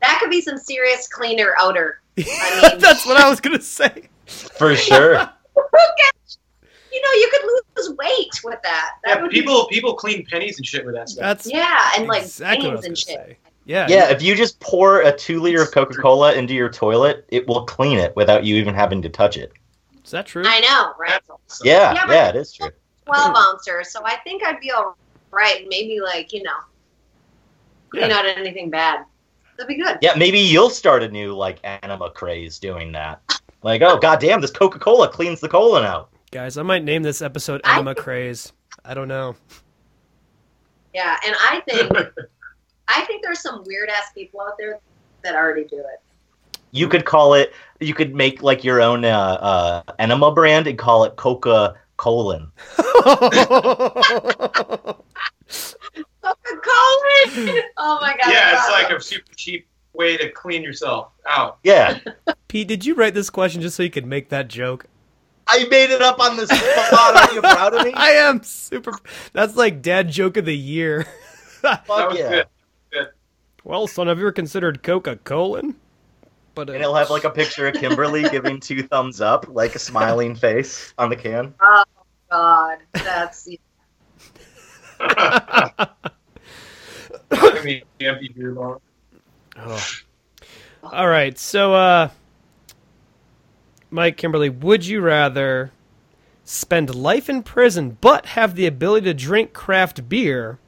that could be some serious cleaner outer. *laughs* I mean- That's what I was gonna say. For sure. *laughs* You know, you could lose weight with that. That Yeah, would people people clean pennies and shit with that stuff. That's yeah, and like exactly what veins and shit. say. Yeah. Yeah, if you just pour a two liter of Coca Cola into your toilet, it will clean it without you even having to touch it. Is that true? I know, right? Awesome. Yeah, Yeah, yeah, it is true. Twelve ouncer, so I think I'd be all right. Maybe like you know, clean out anything bad. That'd be good. Yeah, maybe you'll start a new like enema craze doing that. Like, oh goddamn, this Coca Cola cleans the colon out. Guys, I might name this episode I- Enema Craze. I don't know. Yeah, and I think *laughs* I think there's some weird ass people out there that already do it. You could call it. You could make like your own uh, uh, enema brand and call it Coca Colon. *laughs* Coca-Cola. oh my god. Yeah, it's wow. like a super cheap way to clean yourself out. Yeah, Pete, did you write this question just so you could make that joke? I made it up on the spot. Are you proud of me? *laughs* I am super. That's like dad joke of the year. *laughs* That Fuck was yeah. good. well, son, have you ever considered Coca Cola? But And it'll have like a picture of *laughs* Kimberly giving two thumbs up, like a smiling *laughs* face on the can. Oh God, that's I mean, empty beer bottle. Oh. All right, so uh, Mike Kimberly, would you rather spend life in prison but have the ability to drink craft beer,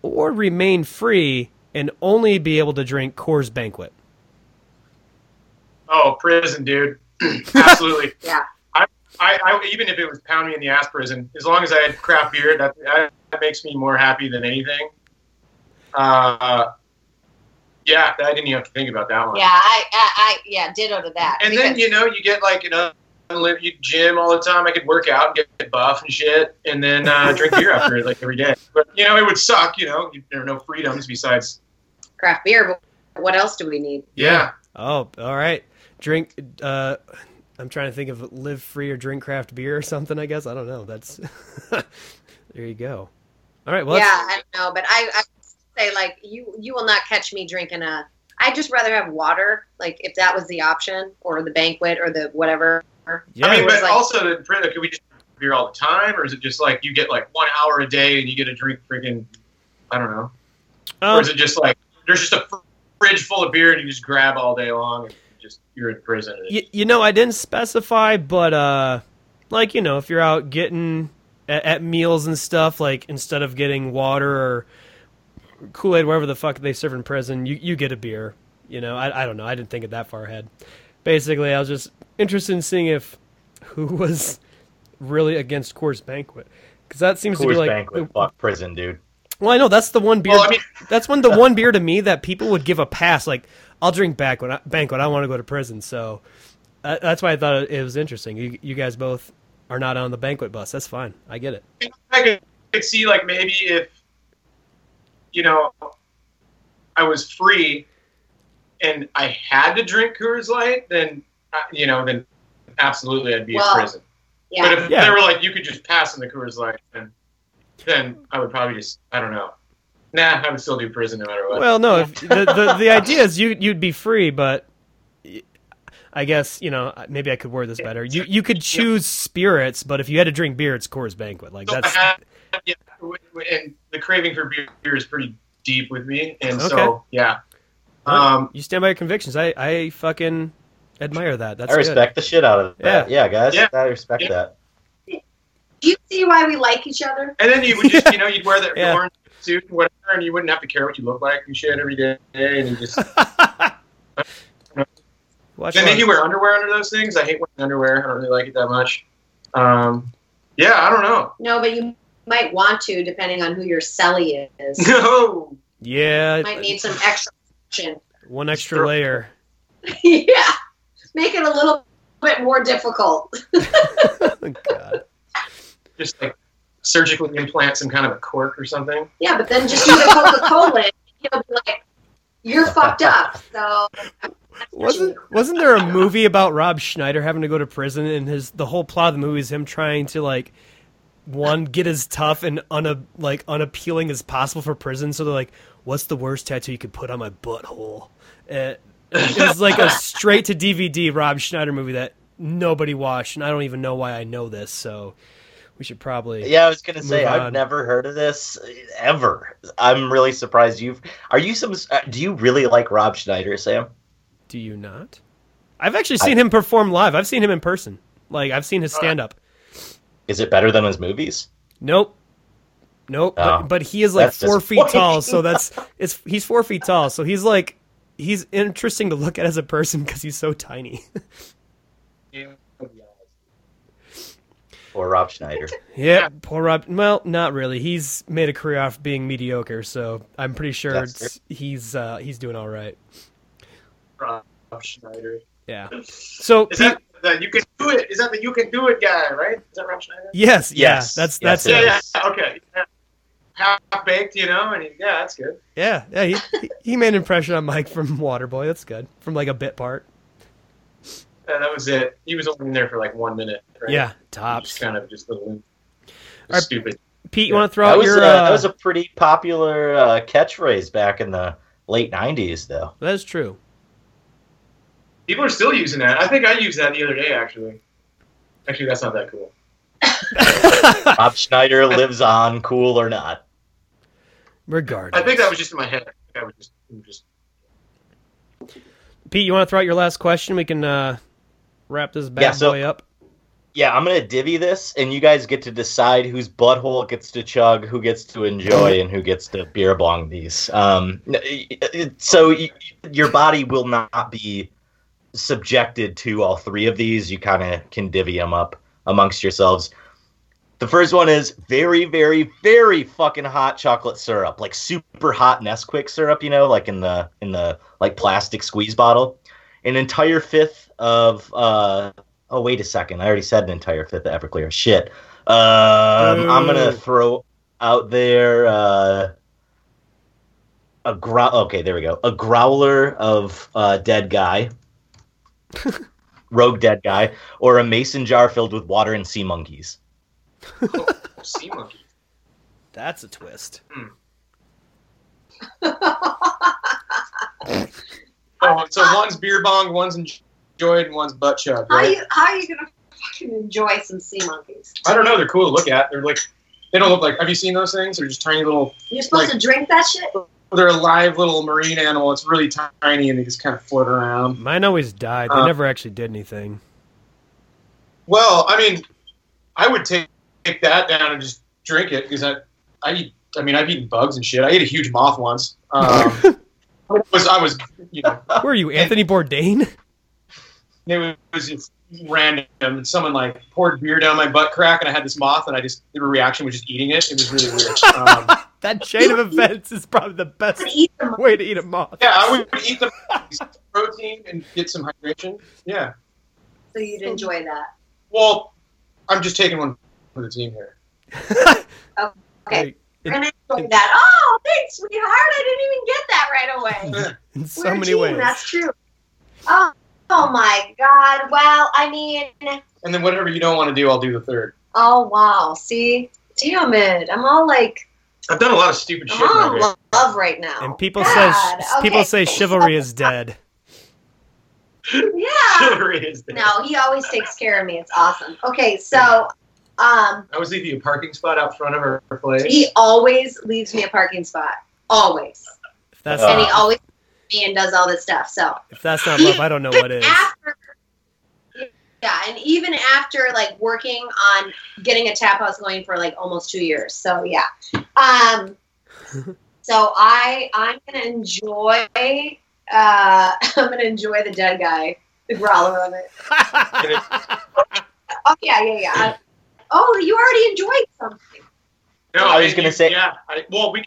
or remain free and only be able to drink Coors Banquet? Oh, prison, dude. *laughs* Absolutely. Yeah. I, I, I, even if it was pound me in the ass prison, as long as I had craft beer, that, that makes me more happy than anything. Uh, yeah, I didn't even have to think about that one. yeah. I, I, I yeah, ditto to that. And then you know you get like an unlimited you gym all the time. I could work out and get buff and shit, and then uh, *laughs* drink beer after it like every day. But you know it would suck. You know there are no freedoms besides. craft beer, but what else do we need? Yeah, Oh, all right. Drink. Uh, I'm trying to think of live free or drink craft beer or something. I guess I don't know. That's *laughs* there you go. All right. Well, yeah, I don't know, but I, I say like you, you will not catch me drinking a. I'd just rather have water, like if that was the option, or the banquet, or the whatever. yeah. I mean, but like- also in prison, could we just drink beer all the time, or is it just like you get like one hour a day and you get to drink freaking, I don't know, or um, is it just like there's just a fr- fridge full of beer and you just grab all day long and just you're in prison? And Y- you know, I didn't specify, but uh, like you know, if you're out getting at, at meals and stuff, like instead of getting water or Kool Aid, whatever the fuck they serve in prison, you you get a beer. You know, I I don't know. I didn't think it that far ahead. Basically, I was just interested in seeing if who *laughs* was really against Coors Banquet because that seems to be like Banquet, fuck prison, dude. well, I know that's the one beer. Well, I mean- *laughs* that's one the one beer to me that people would give a pass. Like, I'll drink banquet. Banquet. I want to go to prison. So uh, that's why I thought it was interesting. You, you guys both are not on the banquet bus. That's fine. I get it. I could, could see like maybe if you know I was free and I had to drink Coors Light, then uh, you know then absolutely I'd be Well, in prison. Yeah, But if Yeah. they were like you could just pass in the Coors Light, then then I would probably just I don't know. Nah, I would still do prison no matter what. Well, no. If, the, the the *laughs* idea is you you'd be free, but I guess you know maybe I could word this better. You you could choose spirits, but if you had to drink beer, it's Coors Banquet. Like So that's I yeah, w- w- and the craving for beer is pretty deep with me, and Okay. so yeah. Um, you stand by your convictions. I I fucking admire that. That's I respect the shit out of that. Yeah, yeah guys, Yeah. I respect Yeah. that. do you see why we like each other? And then you would just, you know, you'd wear the *laughs* Yeah. orange suit and whatever, and you wouldn't have to care what you look like and shit every day. And you just, *laughs* Watch then you wear underwear under those things. I hate wearing underwear. I don't really like it that much. Um, yeah, I don't know. No, but you might want to, depending on who your celly is. *laughs* No, yeah, might need some extra action. one extra layer. *laughs* yeah, make it a little bit more difficult. God. just like surgically implant some kind of a cork or something. Yeah, but then just use a Coca Cola. You'll be like, you're fucked up. So Wasn't wasn't there a movie about Rob Schneider having to go to prison and his the whole plot of the movie is him trying to like one get as tough and una, like unappealing as possible for prison so they're like "What's the worst tattoo you could put on my butthole?" Uh, it like a straight to DVD Rob Schneider movie that nobody watched, and I don't even know why I know this. So we should probably Yeah, I was gonna say Move I've never heard of this ever. I'm really surprised you've. Are you some? uh, Do you really like Rob Schneider, Sam? Do you not? I've actually seen him perform live. I've seen him in person. Like I've seen his stand up. Is it better than his movies? Nope. Nope. Oh, but, but he is like four feet tall, so *laughs* that's it's he's four feet tall, so he's like he's interesting to look at as a person because he's so tiny. *laughs* Or Rob Schneider? yeah, poor Rob. Well, not really. He's made a career off being mediocre, so I'm pretty sure it's, he's uh, he's doing all right. Rob Schneider. Yeah. *laughs* So Is that the you can do it? Is that the you can do it guy? Right? Is that Rob Schneider? yes, yeah, Yes. that's Yes, that's it it. Yeah, yeah. Okay. Yeah. Half baked, you know, and he, yeah, that's good. Yeah, yeah. He, he- he made an impression on Mike from Waterboy. That's good. From like a bit part. Yeah, that was it. He was only in there for like one minute. Right? Yeah, Just tops. kind of just a little Are- stupid. Pete, you want to throw That out was, your? uh, Uh, that was a pretty popular uh, catchphrase back in the late '90s, though. that is true. People are still using that. I think I used that the other day, actually. Actually, that's not that cool. *laughs* Rob Schneider lives on, cool or not. Regardless, I think that was just in my head. I I was just, just Pete, you want to throw out your last question? We can uh, wrap this bad Yeah, so- boy up. Yeah, I'm gonna divvy this, and you guys get to decide whose butthole gets to chug, who gets to enjoy, and who gets to beer bong these. Um, so y- your body will not be subjected to all three of these. You kind of can divvy them up amongst yourselves. The first one is very, very, very fucking hot chocolate syrup, like super hot Nesquik syrup, you know, like in the in the like plastic squeeze bottle. An entire fifth of uh, Oh wait a second! I already said an entire fifth of Everclear. Shit. Um, I'm gonna throw out there uh, a grow. Okay, there we go. A growler of uh, dead guy, *laughs* rogue dead guy, or a mason jar filled with water and sea monkeys. sea *laughs* monkey. That's a twist. *laughs* Oh, so one's beer bong, one's enjoyed, and one's butt chug. How Right? you how are you gonna fucking enjoy some sea monkeys? I don't know. They're cool to look at. They're like, they don't look like. Have you seen those things? They're just tiny little. You're supposed Like- to drink that shit. They're a live little marine animal. It's really tiny, and they just kind of float around. Mine always died. They Uh, never actually did anything. Well, I mean, I would take, take that down and just drink it because I, I eat. I mean, I've eaten bugs and shit. I ate a huge moth once. Um, *laughs* I was I was you know Who are you, Anthony Bourdain? It was just random and someone like poured beer down my butt crack and I had this moth and I just the reaction was just eating it. It was really weird. *laughs* Um, That chain of events is probably the best way to eat a moth. yeah, I would eat the protein and get some hydration. Yeah. So you'd enjoy that. Well, I'm just taking one for the team here. *laughs* Okay. It- And I enjoy that. Oh, thanks, sweetheart. I didn't even get that right away. in so We're a many team, ways. That's true. Oh, oh my God. Well, I mean, And then whatever you don't want to do, I'll do the third. oh wow. See, damn it. I'm all like, I've done a lot of stupid shit. I'm all in love right now. And people God, say people say chivalry is dead. Yeah. *laughs* Chivalry is there. No, he always takes care of me. It's awesome. Okay, so um, I was leaving a parking spot out front of our place. he always leaves me a parking spot. Always. That's Uh, and he always me and does all this stuff. So if that's not love, I don't know what is. after yeah, and even after like working on getting a tap house going for like almost two years. So yeah. Um *laughs* so I I'm gonna enjoy uh *laughs* I'm gonna enjoy the dead guy, the growler of it. *laughs* Oh yeah, yeah, yeah. Oh, you already enjoyed something. no, I was gonna say- Yeah. I, well, we.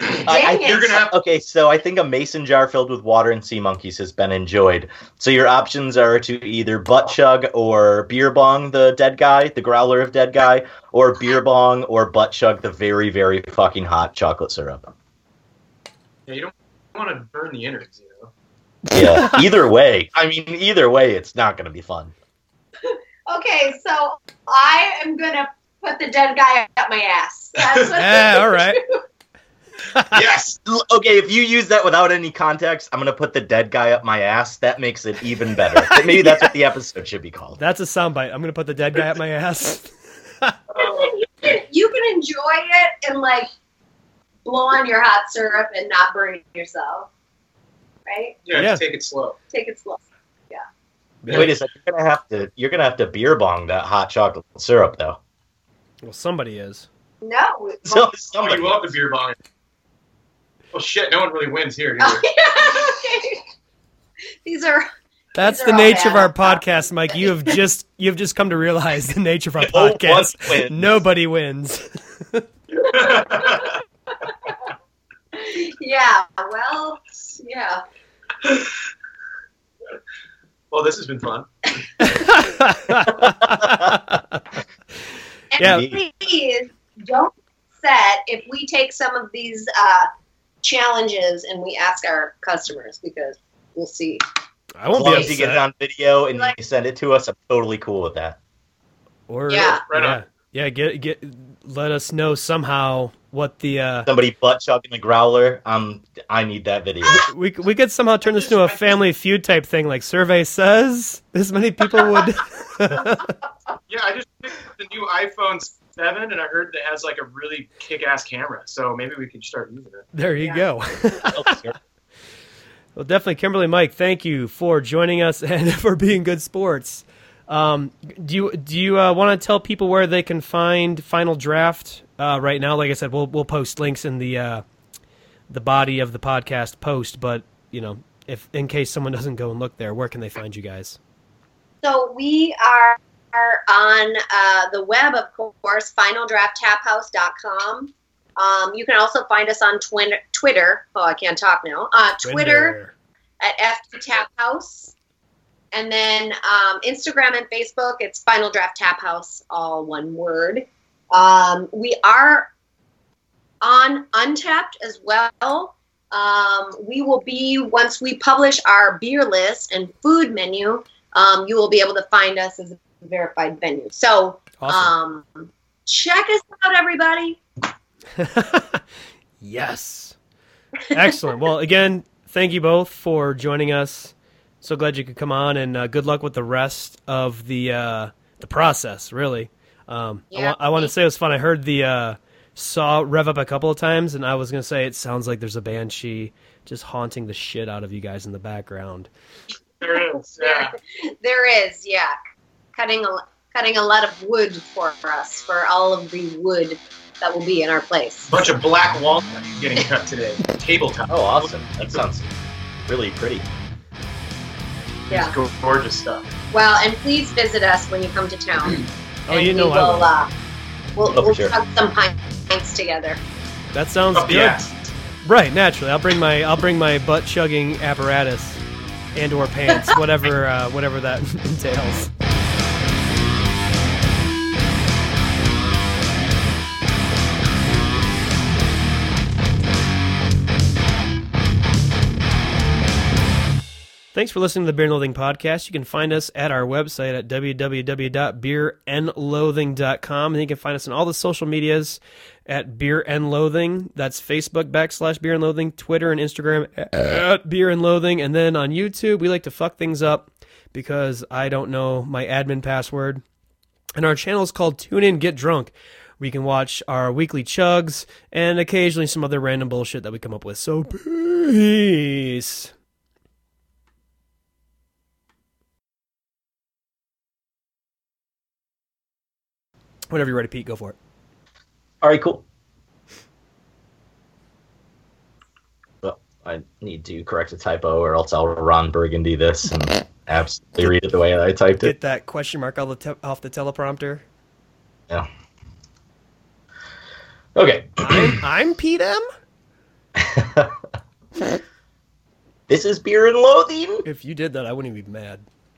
I, I it. You're gonna have- okay, so I think a mason jar filled with water and sea monkeys has been enjoyed. So your options are to either butt chug or beer bong the dead guy, the growler of dead guy, or beer bong or butt chug the very, very fucking hot chocolate syrup. Yeah, you don't want to burn the innards, you know. Yeah, *laughs* either way. I mean, either way, it's not going to be fun. *laughs* Okay, so I am gonna put the dead guy up my ass. That's what *laughs* Yeah, all right. *laughs* yes. Okay, if you use that without any context, I'm gonna put the dead guy up my ass. That makes it even better. *laughs* Maybe that's what the episode should be called. That's a soundbite. I'm gonna put the dead guy up my ass. You *laughs* can, you can enjoy it and like blow on your hot syrup and not burn yourself. Right? Yeah, Yeah. take it slow. Take it slow. Yeah. Wait a second, you're gonna have to you're gonna have to beer bong that hot chocolate syrup though. Well, somebody is. No. So Oh, somebody you love the beer bong. Well, shit, no one really wins here. *laughs* Either. These are That's These the are nature of our podcast, Mike. You have just you've just come to realize the nature of our *laughs* No podcast. wins. Nobody wins. *laughs* yeah. Well, yeah. well, this has been fun. And Yeah. please don't be upset if we take some of these uh, challenges and we ask our customers because we'll see. I won't long be as you get it on video and Like- you send it to us, I'm totally cool with that. Or Yeah. Right yeah, on. yeah. Get get. Let us know somehow what the. Uh, Somebody butt chugging the growler. Um, I need that video. we we could somehow turn this into a Family Feud type thing, like survey says. *laughs* This many people would. *laughs* Yeah, I just picked the new iPhone 7 and I heard that it has like a really kick ass camera. So maybe we could start using it. there you Yeah. go. *laughs* Well, definitely, Kimberly, Mike, thank you for joining us *laughs* and for being good sports. Um, do you do you uh, want to tell people where they can find Final Draft uh, right now? Like I said, we'll we'll post links in the uh, the body of the podcast post. But you know, if in case someone *laughs* doesn't go and look there, where can they find you guys? So we are, are on uh, the web, of course, finaldrafttaphouse.com. Um, you can also find us on twin- Twitter. Oh, I can't talk now. Uh, Twitter at FT Tap House. And then um, Instagram and Facebook, it's Final Draft Tap House, all one word. Um, we are on Untappd as well. Um, we will be, once we publish our beer list and food menu, um, you will be able to find us as a verified venue. So Awesome. um, check us out, everybody. *laughs* yes. Excellent. Well, again, thank you both for joining us. So glad you could come on, and uh, good luck with the rest of the uh, the process. Really, um, I, wa- I want to say it was fun. I heard the uh, saw rev up a couple of times, and I was gonna say it sounds like there's a banshee just haunting the shit out of you guys in the background. There is. Yeah. *laughs* There is, yeah, cutting a cutting a lot of wood for us for all of the wood that will be in our place. A bunch of black walnut getting cut today. *laughs* Tabletop. Oh, awesome! That sounds really pretty. Yeah. It's gorgeous stuff. Well, and please visit us when you come to town. *clears throat* Oh, and you know we I will. will. Uh, we'll Oh, we'll sure. chug some pints together. That sounds Up good. the ass. Right, naturally. I'll bring my I'll bring my butt chugging apparatus and or pants, *laughs* whatever uh, whatever that *laughs* entails. Thanks for listening to the Beer and Loathing Podcast. You can find us at our website at www.beerandloathing.com. And you can find us on all the social medias at Beer and Loathing. That's Facebook backslash Beer and Loathing, Twitter and Instagram at Beer and Loathing. And then on YouTube, we like to fuck things up because I don't know my admin password. And our channel is called Tune In Get Drunk. We can watch our weekly chugs and occasionally some other random bullshit that we come up with. So peace. Whenever you're ready, Pete, go for it. All right, cool. Well, I need to correct a typo, or else I'll Ron Burgundy this and *laughs* absolutely read it the way I typed it. Get that question mark off the, te- off the teleprompter. Yeah. Okay. I'm, I'm Pete M. *laughs* *laughs* this is beer and loathing. If you did that, I wouldn't even be mad.